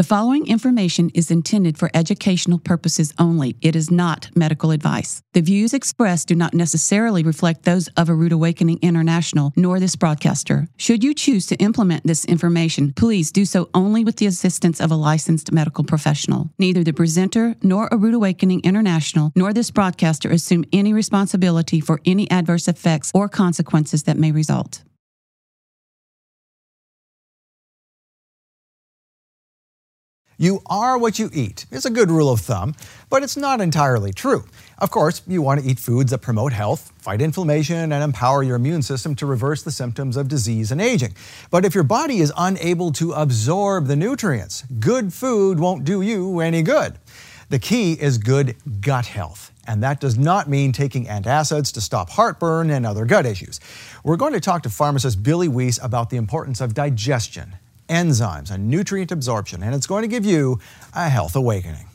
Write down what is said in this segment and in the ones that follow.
The following information is intended for educational purposes only. It is not medical advice. The views expressed do not necessarily reflect those of A Rood Awakening International nor this broadcaster. Should you choose to implement this information, please do so only with the assistance of a licensed medical professional. Neither the presenter nor A Rood Awakening International nor this broadcaster assume any responsibility for any adverse effects or consequences that may result. You are what you eat is a good rule of thumb, but it's not entirely true. Of course, you want to eat foods that promote health, fight inflammation, and empower your immune system to reverse the symptoms of disease and aging. But if your body is unable to absorb the nutrients, good food won't do you any good. The key is good gut health. And that does not mean taking antacids to stop heartburn and other gut issues. We're going to talk to pharmacist Billy Wease about the importance of digestion enzymes, and nutrient absorption, and it's going to give you a health awakening.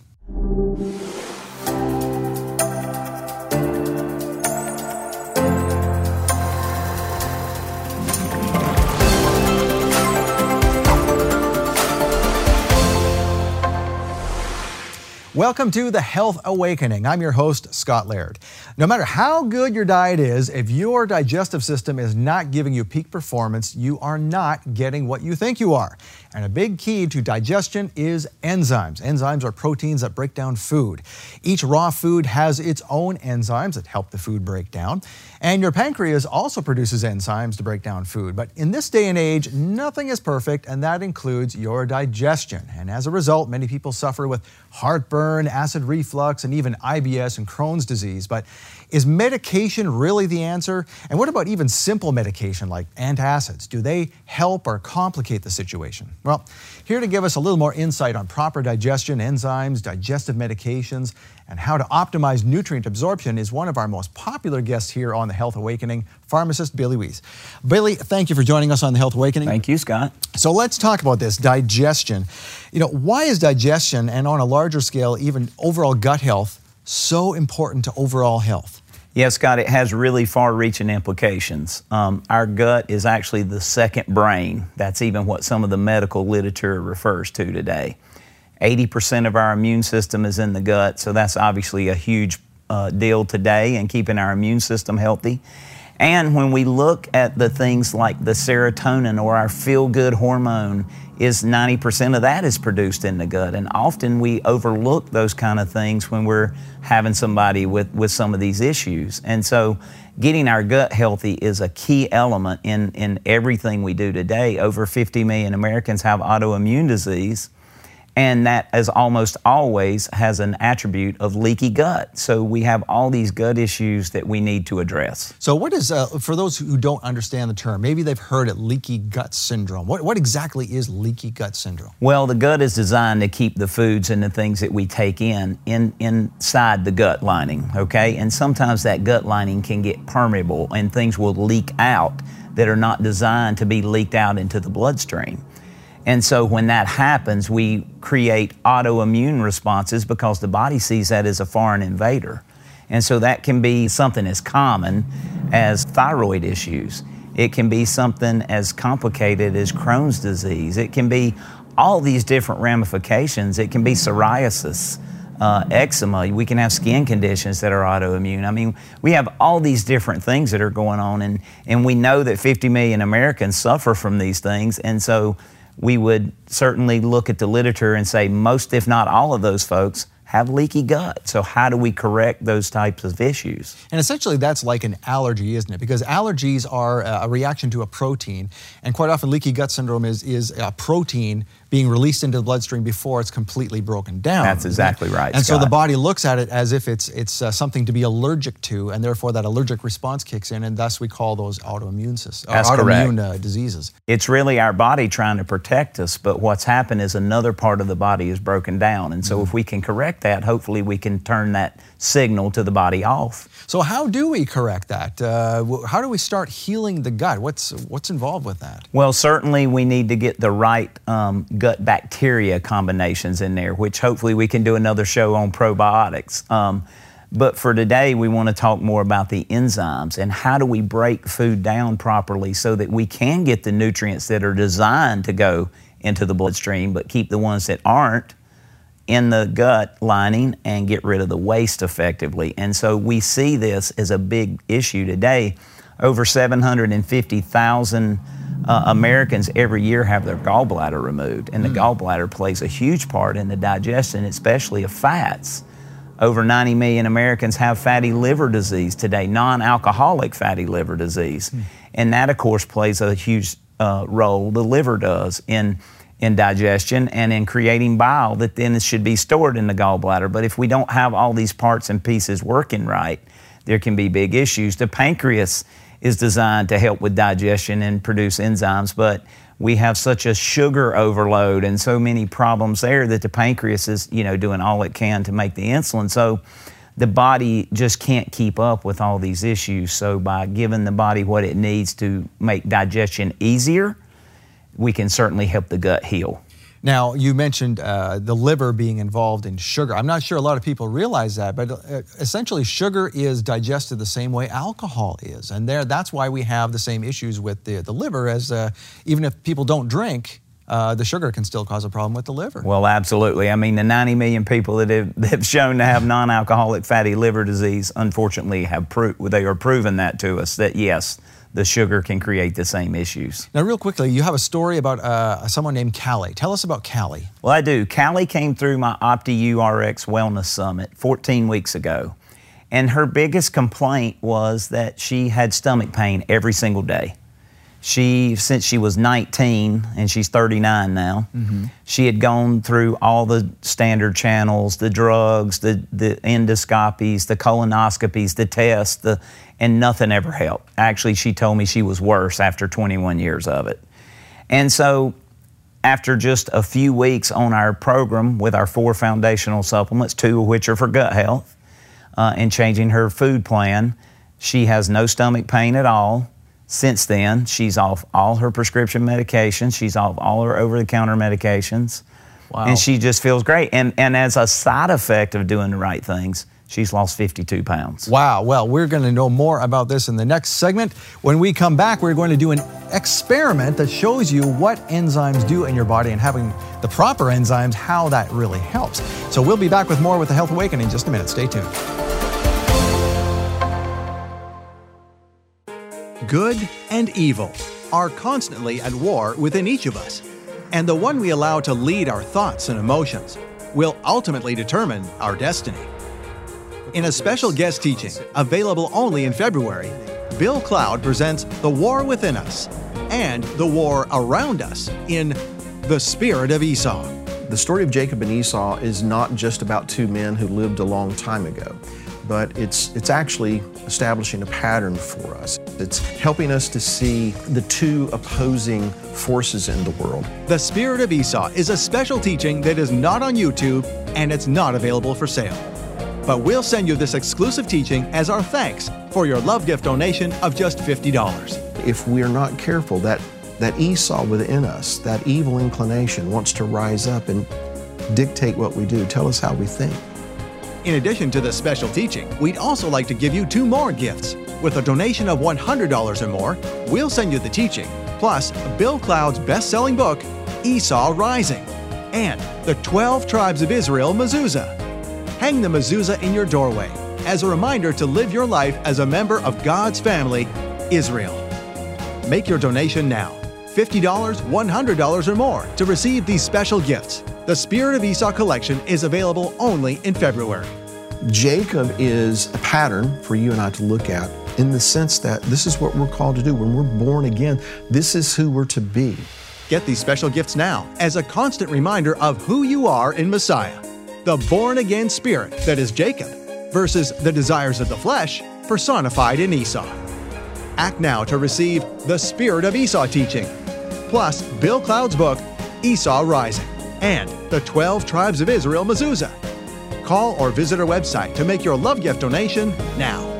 Welcome to the Health Awakening. I'm your host, Scott Laird. No matter how good your diet is, if your digestive system is not giving you peak performance, you are not getting what you think you are. And a big key to digestion is enzymes. Enzymes are proteins that break down food. Each raw food has its own enzymes that help the food break down. And your pancreas also produces enzymes to break down food. But in this day and age, nothing is perfect, and that includes your digestion. And as a result, many people suffer with heartburn, acid reflux, and even IBS and Crohn's disease. But is medication really the answer? And what about even simple medication like antacids? Do they help or complicate the situation? Well, here to give us a little more insight on proper digestion, enzymes, digestive medications, and how to optimize nutrient absorption is one of our most popular guests here on the Health Awakening, pharmacist Billy Wease. Billy, thank you for joining us on the Health Awakening. Thank you, Scott. So let's talk about this digestion. You know, why is digestion and on a larger scale, even overall gut health, so important to overall health? Yes, Scott, it has really far reaching implications. Um, our gut is actually the second brain. That's even what some of the medical literature refers to today. 80% of our immune system is in the gut, so that's obviously a huge uh, deal today in keeping our immune system healthy. And when we look at the things like the serotonin or our feel good hormone, is 90% of that is produced in the gut. And often we overlook those kind of things when we're having somebody with, with some of these issues. And so getting our gut healthy is a key element in, in everything we do today. Over 50 million Americans have autoimmune disease and that as almost always has an attribute of leaky gut. So we have all these gut issues that we need to address. So what is, uh, for those who don't understand the term, maybe they've heard it, leaky gut syndrome. What, what exactly is leaky gut syndrome? Well, the gut is designed to keep the foods and the things that we take in, in inside the gut lining, okay? And sometimes that gut lining can get permeable and things will leak out that are not designed to be leaked out into the bloodstream. And so when that happens, we create autoimmune responses because the body sees that as a foreign invader. And so that can be something as common as thyroid issues. It can be something as complicated as Crohn's disease. It can be all these different ramifications. It can be psoriasis, uh, eczema. We can have skin conditions that are autoimmune. I mean, we have all these different things that are going on, and, and we know that 50 million Americans suffer from these things. And so we would certainly look at the literature and say most, if not all, of those folks have leaky gut. So, how do we correct those types of issues? And essentially, that's like an allergy, isn't it? Because allergies are uh, a reaction to a protein, and quite often, leaky gut syndrome is, is a protein being released into the bloodstream before it's completely broken down. That's exactly right. And Scott. so the body looks at it as if it's it's uh, something to be allergic to, and therefore that allergic response kicks in, and thus we call those autoimmune systems, uh, autoimmune uh, diseases. It's really our body trying to protect us, but what's happened is another part of the body is broken down, and so mm-hmm. if we can correct that, hopefully we can turn that signal to the body off. So how do we correct that? Uh, how do we start healing the gut? What's what's involved with that? Well, certainly we need to get the right um, gut bacteria combinations in there, which hopefully we can do another show on probiotics. Um, but for today, we want to talk more about the enzymes and how do we break food down properly so that we can get the nutrients that are designed to go into the bloodstream, but keep the ones that aren't in the gut lining and get rid of the waste effectively. And so we see this as a big issue today. Over 750,000 uh, Americans every year have their gallbladder removed, and the mm. gallbladder plays a huge part in the digestion, especially of fats. Over 90 million Americans have fatty liver disease today, non alcoholic fatty liver disease. Mm. And that, of course, plays a huge uh, role, the liver does, in in digestion and in creating bile that then should be stored in the gallbladder. But if we don't have all these parts and pieces working right, there can be big issues. The pancreas is designed to help with digestion and produce enzymes, but we have such a sugar overload and so many problems there that the pancreas is, you know, doing all it can to make the insulin. So the body just can't keep up with all these issues. So by giving the body what it needs to make digestion easier, we can certainly help the gut heal. Now, you mentioned uh, the liver being involved in sugar. I'm not sure a lot of people realize that, but uh, essentially, sugar is digested the same way alcohol is. And there, that's why we have the same issues with the, the liver, as uh, even if people don't drink, uh, the sugar can still cause a problem with the liver. Well, absolutely. I mean, the 90 million people that have, that have shown to have non-alcoholic fatty liver disease, unfortunately, have pro- they are proving that to us that yes, the sugar can create the same issues. Now, real quickly, you have a story about uh, someone named Callie. Tell us about Callie. Well, I do. Callie came through my OptiURX Wellness Summit 14 weeks ago. And her biggest complaint was that she had stomach pain every single day. She, since she was 19 and she's 39 now, mm-hmm. she had gone through all the standard channels, the drugs, the, the endoscopies, the colonoscopies, the tests, the, and nothing ever helped. Actually, she told me she was worse after 21 years of it. And so, after just a few weeks on our program with our four foundational supplements, two of which are for gut health, uh, and changing her food plan, she has no stomach pain at all. Since then, she's off all her prescription medications. She's off all her over the counter medications. Wow. And she just feels great. And, and as a side effect of doing the right things, she's lost 52 pounds. Wow. Well, we're going to know more about this in the next segment. When we come back, we're going to do an experiment that shows you what enzymes do in your body and having the proper enzymes, how that really helps. So we'll be back with more with the Health Awakening in just a minute. Stay tuned. Good and evil are constantly at war within each of us, and the one we allow to lead our thoughts and emotions will ultimately determine our destiny. In a special guest teaching, available only in February, Bill Cloud presents The War Within Us and The War Around Us in The Spirit of Esau. The story of Jacob and Esau is not just about two men who lived a long time ago but it's, it's actually establishing a pattern for us. It's helping us to see the two opposing forces in the world. The Spirit of Esau is a special teaching that is not on YouTube and it's not available for sale. But we'll send you this exclusive teaching as our thanks for your love gift donation of just $50. If we're not careful, that, that Esau within us, that evil inclination, wants to rise up and dictate what we do, tell us how we think. In addition to this special teaching, we'd also like to give you two more gifts. With a donation of $100 or more, we'll send you the teaching, plus Bill Cloud's best selling book, Esau Rising, and the 12 Tribes of Israel mezuzah. Hang the mezuzah in your doorway as a reminder to live your life as a member of God's family, Israel. Make your donation now $50, $100 or more to receive these special gifts. The Spirit of Esau collection is available only in February. Jacob is a pattern for you and I to look at in the sense that this is what we're called to do. When we're born again, this is who we're to be. Get these special gifts now as a constant reminder of who you are in Messiah. The born again spirit that is Jacob versus the desires of the flesh personified in Esau. Act now to receive the Spirit of Esau teaching, plus Bill Cloud's book, Esau Rising and the 12 Tribes of Israel mezuzah. Call or visit our website to make your love gift donation now.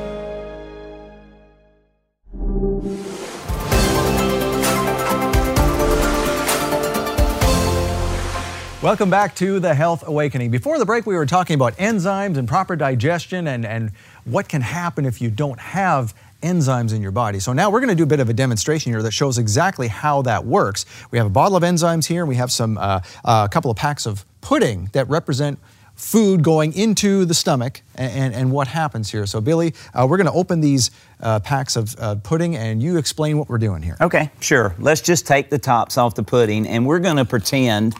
Welcome back to the Health Awakening. Before the break, we were talking about enzymes and proper digestion and, and what can happen if you don't have enzymes in your body. So now we're going to do a bit of a demonstration here that shows exactly how that works. We have a bottle of enzymes here, and we have some uh, a couple of packs of pudding that represent food going into the stomach and, and, and what happens here. So, Billy, uh, we're going to open these uh, packs of uh, pudding and you explain what we're doing here. Okay, sure. Let's just take the tops off the pudding and we're going to pretend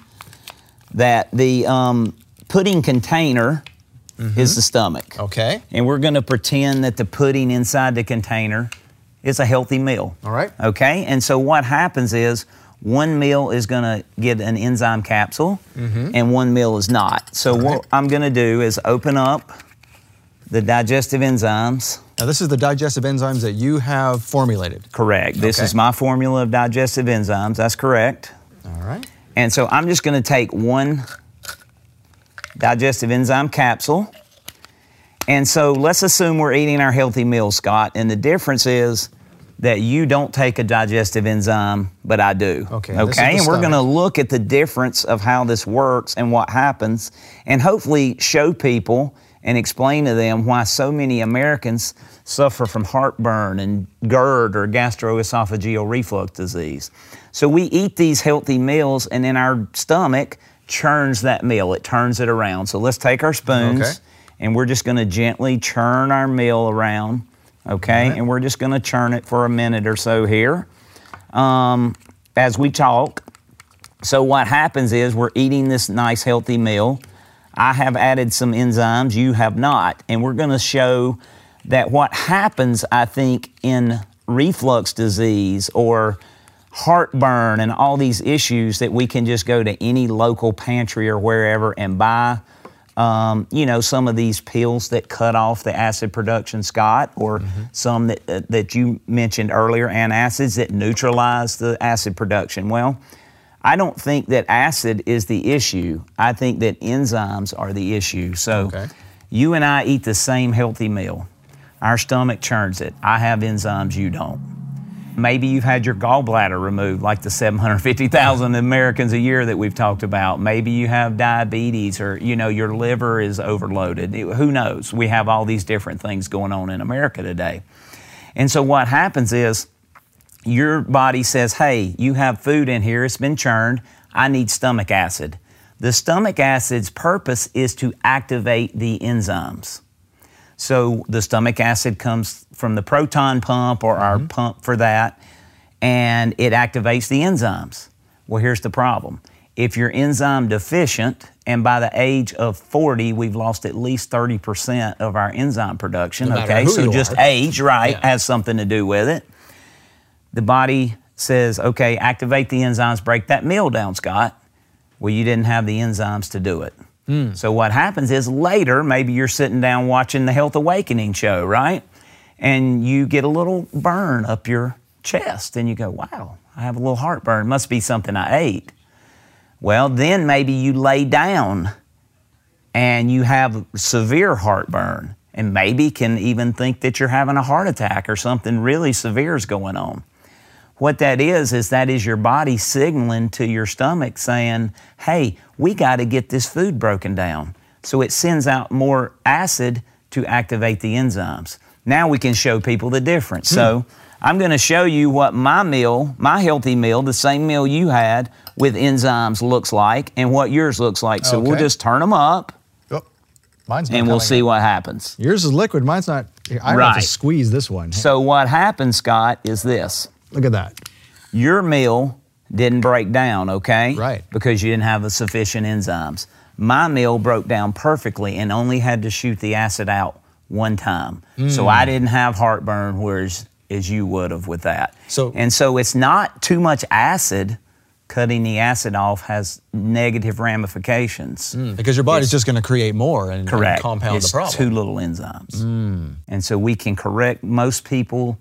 that the um, pudding container mm-hmm. is the stomach. Okay. And we're going to pretend that the pudding inside the container is a healthy meal. All right. Okay, and so what happens is one meal is going to get an enzyme capsule mm-hmm. and one meal is not. So, right. what I'm going to do is open up the digestive enzymes. Now, this is the digestive enzymes that you have formulated. Correct. This okay. is my formula of digestive enzymes. That's correct. All right. And so, I'm just going to take one digestive enzyme capsule. And so, let's assume we're eating our healthy meal, Scott. And the difference is that you don't take a digestive enzyme, but I do. Okay. Okay. And we're going to look at the difference of how this works and what happens, and hopefully show people and explain to them why so many Americans suffer from heartburn and GERD or gastroesophageal reflux disease. So we eat these healthy meals, and then our stomach churns that meal. It turns it around. So let's take our spoons, okay. and we're just going to gently churn our meal around okay? Right. And we're just going to churn it for a minute or so here um, as we talk. So, what happens is we're eating this nice, healthy meal. I have added some enzymes, you have not. And we're going to show that what happens, I think, in reflux disease or heartburn and all these issues that we can just go to any local pantry or wherever and buy um, you know, some of these pills that cut off the acid production, Scott, or mm-hmm. some that, uh, that you mentioned earlier, antacids that neutralize the acid production. Well, I don't think that acid is the issue. I think that enzymes are the issue. So okay. you and I eat the same healthy meal. Our stomach churns it. I have enzymes, you don't. Maybe you've had your gallbladder removed, like the 750,000 Americans a year that we've talked about. Maybe you have diabetes or, you know, your liver is overloaded. Who knows? We have all these different things going on in America today. And so what happens is your body says, hey, you have food in here, it's been churned, I need stomach acid. The stomach acid's purpose is to activate the enzymes. So the stomach acid comes from the proton pump or our mm-hmm. pump for that, and it activates the enzymes. Well, here's the problem. If you're enzyme deficient, and by the age of 40, we've lost at least 30% of our enzyme production. No okay, so just are. age, right, yeah. has something to do with it. The body says, okay, activate the enzymes, break that meal down, Scott. Well, you didn't have the enzymes to do it. Mm. So what happens is later, maybe you're sitting down watching the Health Awakening show, right? And you get a little burn up your chest and you go, wow, I have a little heartburn. Must be something I ate. Well, then maybe you lay down and you have severe heartburn and maybe can even think that you're having a heart attack or something really severe is going on. What that is, is that is your body signaling to your stomach saying, hey, we got to get this food broken down. So it sends out more acid to activate the enzymes. Now we can show people the difference. Hmm. So I'm going to show you what my meal, my healthy meal, the same meal you had with enzymes looks like and what yours looks like. So okay. we'll just turn them up. Oh, mine's and we'll see what happens. Yours is liquid. Mine's not. I right. have to squeeze this one. So what happens, Scott, is this. Look at that. Your meal didn't break down, okay? Right. Because you didn't have the sufficient enzymes. My meal broke down perfectly and only had to shoot the acid out one time. Mm. So I didn't have heartburn, whereas as you would have with that. So and so it's not too much acid. Cutting the acid off has negative ramifications mm, because your body's it's, just going to create more and, correct. And compound it's the problem. Too little enzymes, mm. and so we can correct most people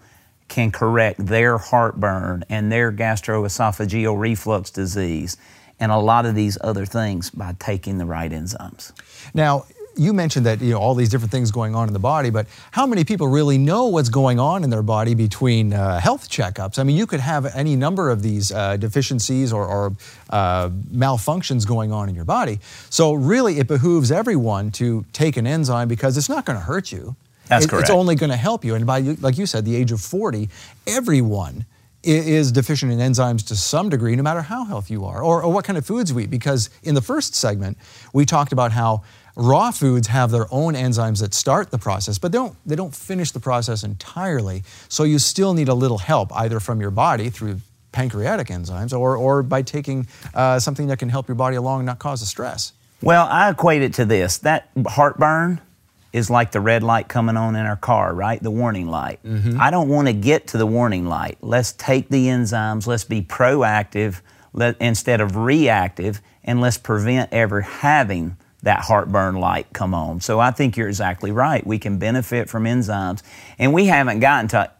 can correct their heartburn and their gastroesophageal reflux disease and a lot of these other things by taking the right enzymes. Now, you mentioned that you know all these different things going on in the body, but how many people really know what's going on in their body between uh, health checkups? I mean, you could have any number of these uh, deficiencies or, or uh, malfunctions going on in your body. So really, it behooves everyone to take an enzyme because it's not going to hurt you. That's it, correct. It's only going to help you. And by, like you said, the age of 40, everyone is deficient in enzymes to some degree, no matter how healthy you are, or, or what kind of foods we eat. Because in the first segment, we talked about how raw foods have their own enzymes that start the process, but they don't, they don't finish the process entirely. So you still need a little help, either from your body through pancreatic enzymes or, or by taking uh, something that can help your body along and not cause a stress. Well, I equate it to this that heartburn is like the red light coming on in our car, right? The warning light. Mm-hmm. I don't want to get to the warning light. Let's take the enzymes, let's be proactive let, instead of reactive, and let's prevent ever having that heartburn light come on. So I think you're exactly right. We can benefit from enzymes, and we haven't gotten to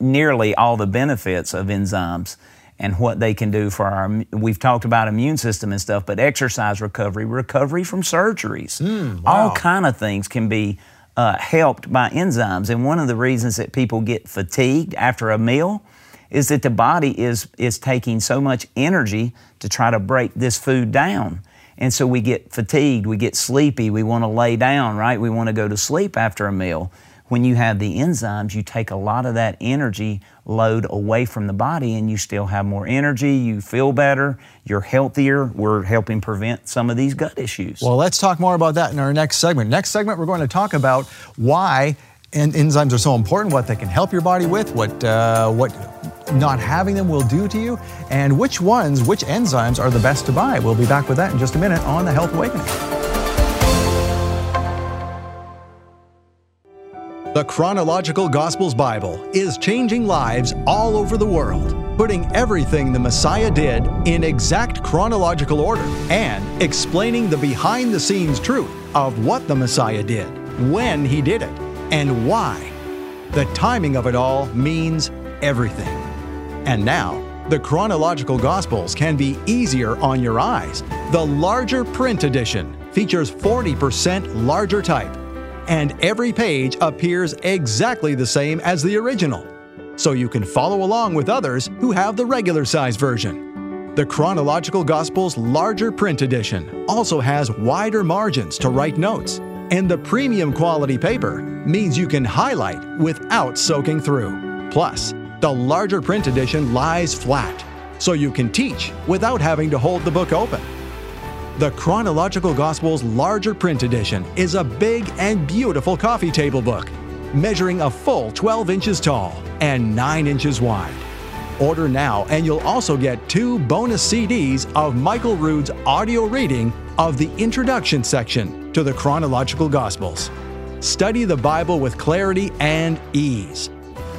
nearly all the benefits of enzymes and what they can do for our we've talked about immune system and stuff but exercise recovery recovery from surgeries. Mm, wow. all kind of things can be uh, helped by enzymes and one of the reasons that people get fatigued after a meal is that the body is is taking so much energy to try to break this food down. And so we get fatigued we get sleepy we want to lay down right? We want to go to sleep after a meal when you have the enzymes, you take a lot of that energy load away from the body and you still have more energy, you feel better, you're healthier. We're helping prevent some of these gut issues. Well, let's talk more about that in our next segment. Next segment, we're going to talk about why en- enzymes are so important, what they can help your body with, what, uh, what not having them will do to you, and which ones, which enzymes are the best to buy. We'll be back with that in just a minute on The Health Awakening. The Chronological Gospels Bible is changing lives all over the world, putting everything the Messiah did in exact chronological order and explaining the behind the scenes truth of what the Messiah did, when he did it, and why. The timing of it all means everything. And now, the Chronological Gospels can be easier on your eyes. The larger print edition features 40% larger type and every page appears exactly the same as the original, so you can follow along with others who have the regular size version. The Chronological Gospels larger print edition also has wider margins to write notes, and the premium quality paper means you can highlight without soaking through. Plus, the larger print edition lies flat, so you can teach without having to hold the book open. The Chronological Gospels larger print edition is a big and beautiful coffee table book, measuring a full 12 inches tall and 9 inches wide. Order now, and you'll also get two bonus CDs of Michael Rood's audio reading of the introduction section to the Chronological Gospels. Study the Bible with clarity and ease.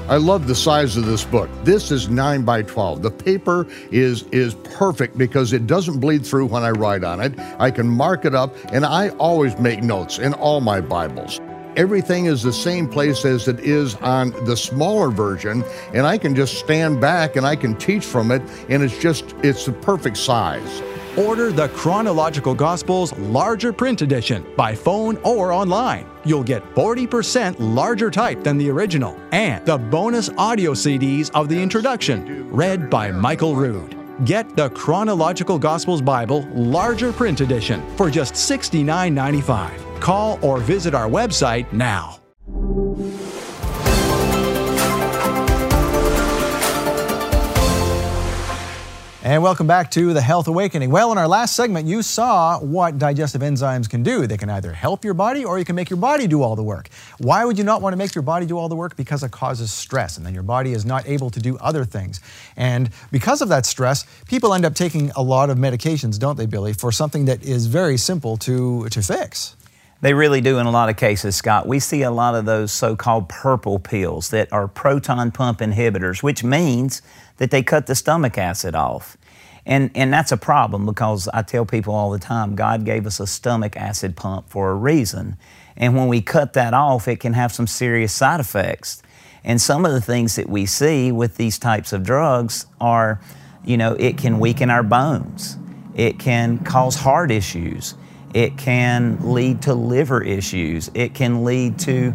I love the size of this book. This is 9 by 12. The paper is, is perfect because it doesn't bleed through when I write on it. I can mark it up, and I always make notes in all my Bibles. Everything is the same place as it is on the smaller version, and I can just stand back and I can teach from it, and it's just, it's the perfect size. Order the Chronological Gospels larger print edition by phone or online. You'll get 40% larger type than the original and the bonus audio CDs of the introduction, read by Michael Rood. Get the Chronological Gospels Bible larger print edition for just $69.95. Call or visit our website now. And welcome back to the Health Awakening. Well, in our last segment, you saw what digestive enzymes can do. They can either help your body or you can make your body do all the work. Why would you not want to make your body do all the work? Because it causes stress, and then your body is not able to do other things. And because of that stress, people end up taking a lot of medications, don't they, Billy, for something that is very simple to, to fix. They really do in a lot of cases, Scott. We see a lot of those so called purple pills that are proton pump inhibitors, which means that they cut the stomach acid off. And, and that's a problem because I tell people all the time God gave us a stomach acid pump for a reason. And when we cut that off, it can have some serious side effects. And some of the things that we see with these types of drugs are, you know, it can weaken our bones, it can cause heart issues, it can lead to liver issues, it can lead to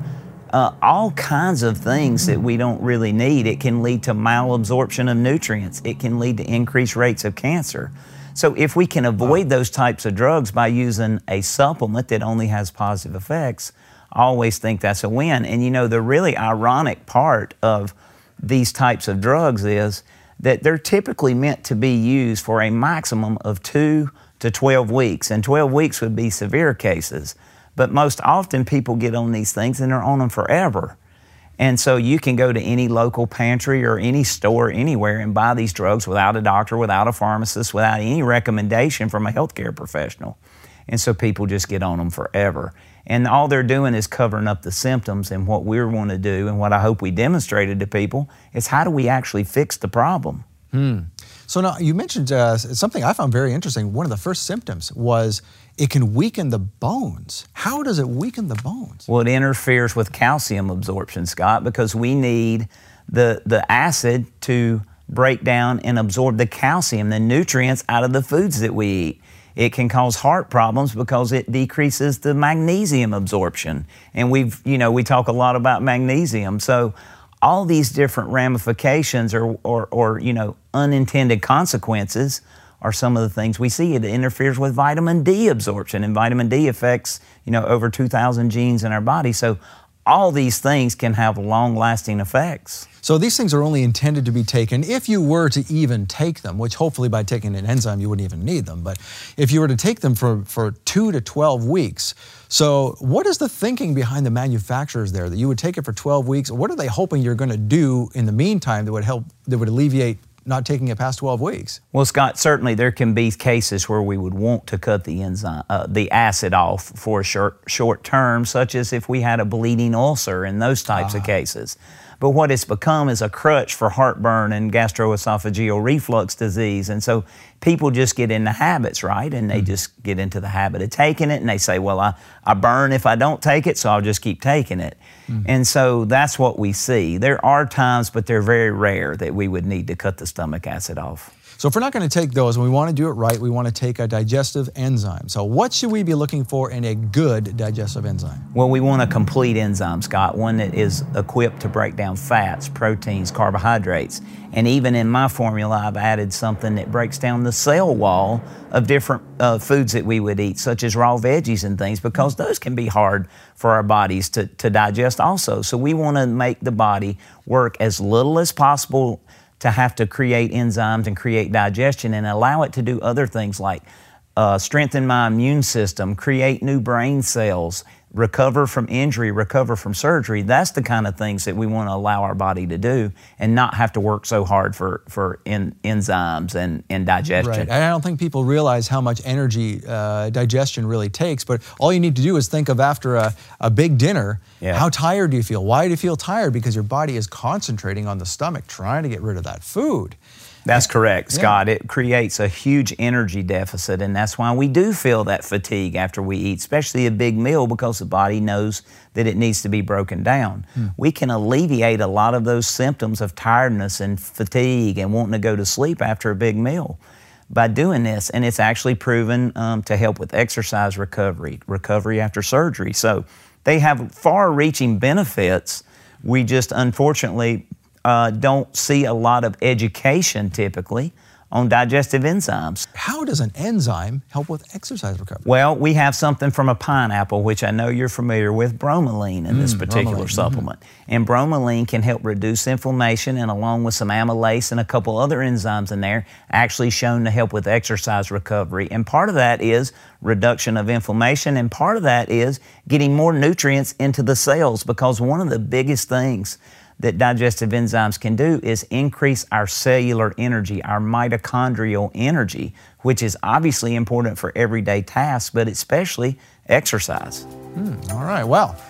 uh, all kinds of things that we don't really need. It can lead to malabsorption of nutrients. It can lead to increased rates of cancer. So, if we can avoid those types of drugs by using a supplement that only has positive effects, I always think that's a win. And you know, the really ironic part of these types of drugs is that they're typically meant to be used for a maximum of two to 12 weeks, and 12 weeks would be severe cases. But most often people get on these things and they're on them forever. And so you can go to any local pantry or any store anywhere and buy these drugs without a doctor, without a pharmacist, without any recommendation from a healthcare professional. And so people just get on them forever. And all they're doing is covering up the symptoms. And what we want to do, and what I hope we demonstrated to people, is how do we actually fix the problem? Hmm. So now you mentioned uh, something I found very interesting. One of the first symptoms was it can weaken the bones. How does it weaken the bones? Well, it interferes with calcium absorption, Scott, because we need the, the acid to break down and absorb the calcium, the nutrients out of the foods that we eat. It can cause heart problems because it decreases the magnesium absorption. And we've, you know, we talk a lot about magnesium. So all these different ramifications or, or, or you know, unintended consequences are some of the things we see. It interferes with vitamin D absorption, and vitamin D affects, you know, over 2,000 genes in our body. So all these things can have long lasting effects. So these things are only intended to be taken if you were to even take them, which hopefully by taking an enzyme you wouldn't even need them. But if you were to take them for, for two to 12 weeks, so what is the thinking behind the manufacturers there that you would take it for 12 weeks? What are they hoping you're going to do in the meantime that would help, that would alleviate not taking it past 12 weeks. Well, Scott, certainly there can be cases where we would want to cut the enzyme, uh, the acid off for a short, short term, such as if we had a bleeding ulcer in those types of ah. cases. But what it's become is a crutch for heartburn and gastroesophageal reflux disease. And so people just get into habits, right? And they mm just get into the habit of taking it and they say, well, I, I burn if I don't take it, so I'll just keep taking it. mm And so that's what we see. There are times, but they're very rare, that we would need to cut the stomach acid off. So if we're not going to take those and we want to do it right, we want to take a digestive enzyme. So what should we be looking for in a good digestive enzyme? Well, we want a complete enzyme, Scott, one that is equipped to break down fats, proteins, carbohydrates. And even in my formula, I've added something that breaks down the cell wall of different uh, foods that we would eat, such as raw veggies and things, because those can be hard for our bodies to, to digest also. So we want to make the body work as little as possible to have to create enzymes and create digestion and allow it to do other things like uh, strengthen my immune system, create new brain cells, recover from injury, recover from surgery. That's the kind of things that we want to allow our body to do and not have to work so hard for, for in, enzymes and, and digestion. Right. I don't think people realize how much energy uh, digestion really takes, but all you need to do is think of after a, a big dinner, yeah. how tired do you feel? Why do you feel tired? Because your body is concentrating on the stomach, trying to get rid of that food. That's correct, Scott. Yeah. It creates a huge energy deficit, and that's why we do feel that fatigue after we eat, especially a big meal, because the body knows that it needs to be broken down. Hmm. We can alleviate a lot of those symptoms of tiredness and fatigue and wanting to go to sleep after a big meal by doing this, and it's actually proven um, to help with exercise recovery, recovery after surgery. So they have far reaching benefits. We just unfortunately uh, don't see a lot of education typically on digestive enzymes. How does an enzyme help with exercise recovery? Well, we have something from a pineapple, which I know you're familiar with, bromelain in mm, this particular bromelain. Mm-hmm. supplement. Mm-hmm. And bromelain can help reduce inflammation, and along with some amylase and a couple other enzymes in there, actually shown to help with exercise recovery. And part of that is reduction of inflammation, and part of that is getting more nutrients into the cells because one of the biggest things that digestive enzymes can do is increase our cellular energy, our mitochondrial energy, which is obviously important for everyday tasks, but especially exercise. Mm, all right, well,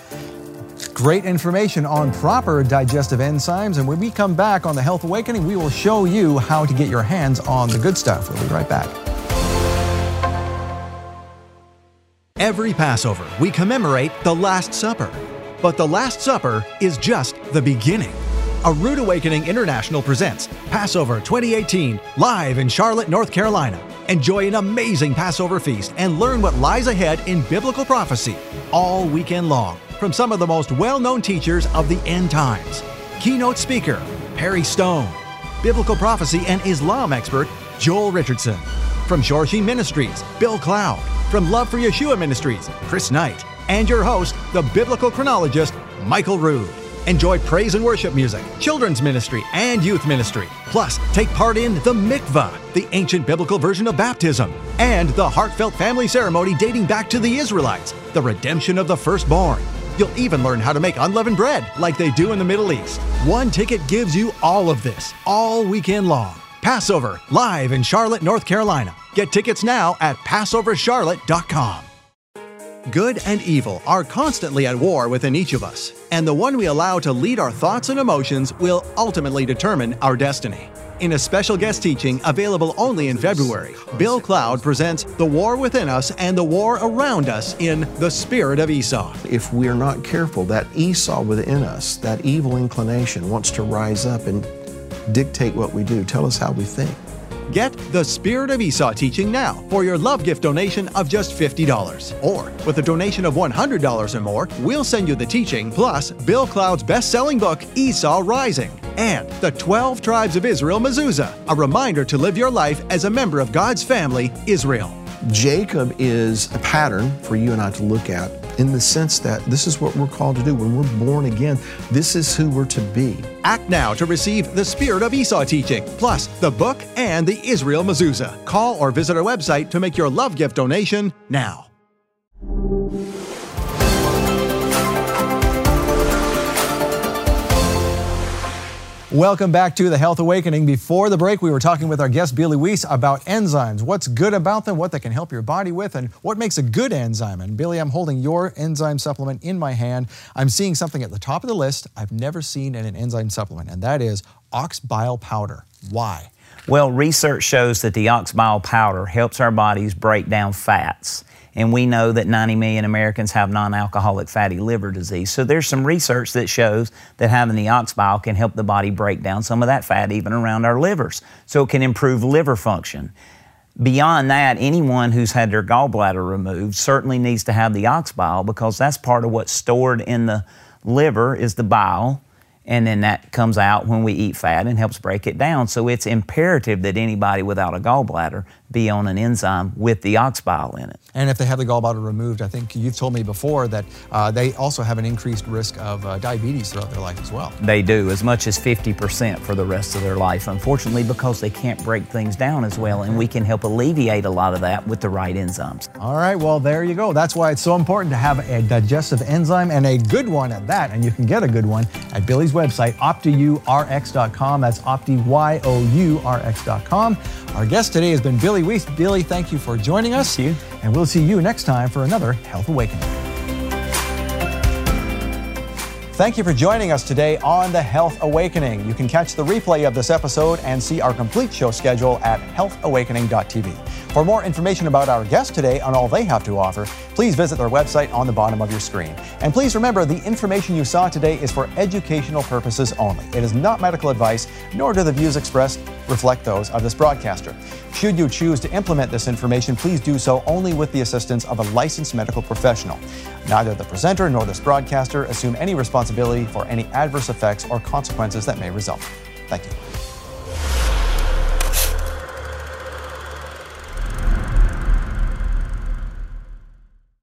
great information on proper digestive enzymes. And when we come back on the Health Awakening, we will show you how to get your hands on the good stuff. We'll be right back. Every Passover, we commemorate the Last Supper but the Last Supper is just the beginning. A Rood Awakening International presents Passover 2018 live in Charlotte, North Carolina. Enjoy an amazing Passover feast and learn what lies ahead in biblical prophecy all weekend long from some of the most well known teachers of the end times. Keynote speaker Perry Stone, biblical prophecy and Islam expert Joel Richardson. From Shoreshim Ministries, Bill Cloud. from Love for Yeshua Ministries, Chris Knight, and your host, the biblical chronologist, Michael Rood. Enjoy praise and worship music, children's ministry, and youth ministry. Plus, take part in the mikvah, the ancient biblical version of baptism, and the heartfelt family ceremony dating back to the Israelites, the redemption of the firstborn. You'll even learn how to make unleavened bread like they do in the Middle East. One ticket gives you all of this, all weekend long. Passover, live in Charlotte, North Carolina. Get tickets now at PassoverCharlotte.com. Good and evil are constantly at war within each of us, and the one we allow to lead our thoughts and emotions will ultimately determine our destiny. In a special guest teaching available only in February, Bill Cloud presents The War Within Us and the War Around Us in The Spirit of Esau. If we're not careful, that Esau within us, that evil inclination, wants to rise up and dictate what we do, tell us how we think. Get the Spirit of Esau teaching now for your love gift donation of just $50. Or with a donation of $100 or more, we'll send you the teaching plus Bill Cloud's best selling book, Esau Rising, and the 12 Tribes of Israel Mezuzah, a reminder to live your life as a member of God's family, Israel. Jacob is a pattern for you and I to look at in the sense that this is what we're called to do. When we're born again, this is who we're to be. Act now to receive the Spirit of Esau teaching, plus the book and the Israel Mezuzah. Call or visit our website to make your love gift donation now. Welcome back to the Health Awakening. Before the break, we were talking with our guest Billy Wease about enzymes, what's good about them, what they can help your body with, and what makes a good enzyme. And Billy, I'm holding your enzyme supplement in my hand. I'm seeing something at the top of the list I've never seen in an enzyme supplement, and that is ox bile powder. Why? Well, research shows that the ox bile powder helps our bodies break down fats and we know that 90 million Americans have non-alcoholic fatty liver disease. So there's some research that shows that having the ox bile can help the body break down some of that fat even around our livers. So it can improve liver function. Beyond that, anyone who's had their gallbladder removed certainly needs to have the ox bile because that's part of what's stored in the liver is the bile and then that comes out when we eat fat and helps break it down. So it's imperative that anybody without a gallbladder be on an enzyme with the ox bile in it. And if they have the gallbladder removed, I think you've told me before that uh, they also have an increased risk of uh, diabetes throughout their life as well. They do, as much as 50% for the rest of their life, unfortunately, because they can't break things down as well. And we can help alleviate a lot of that with the right enzymes. All right, well, there you go. That's why it's so important to have a digestive enzyme and a good one at that. And you can get a good one at Billy's website, optiyourx.com. That's optiyourx.com. Our guest today has been Billy Wease. Billy, thank you for joining us. Thank you. And we'll see you next time for another Health Awakening. Thank you for joining us today on the Health Awakening. You can catch the replay of this episode and see our complete show schedule at healthawakening.tv. For more information about our guests today and all they have to offer, please visit their website on the bottom of your screen. And please remember the information you saw today is for educational purposes only. It is not medical advice, nor do the views expressed reflect those of this broadcaster. Should you choose to implement this information, please do so only with the assistance of a licensed medical professional. Neither the presenter nor this broadcaster assume any responsibility for any adverse effects or consequences that may result. Thank you.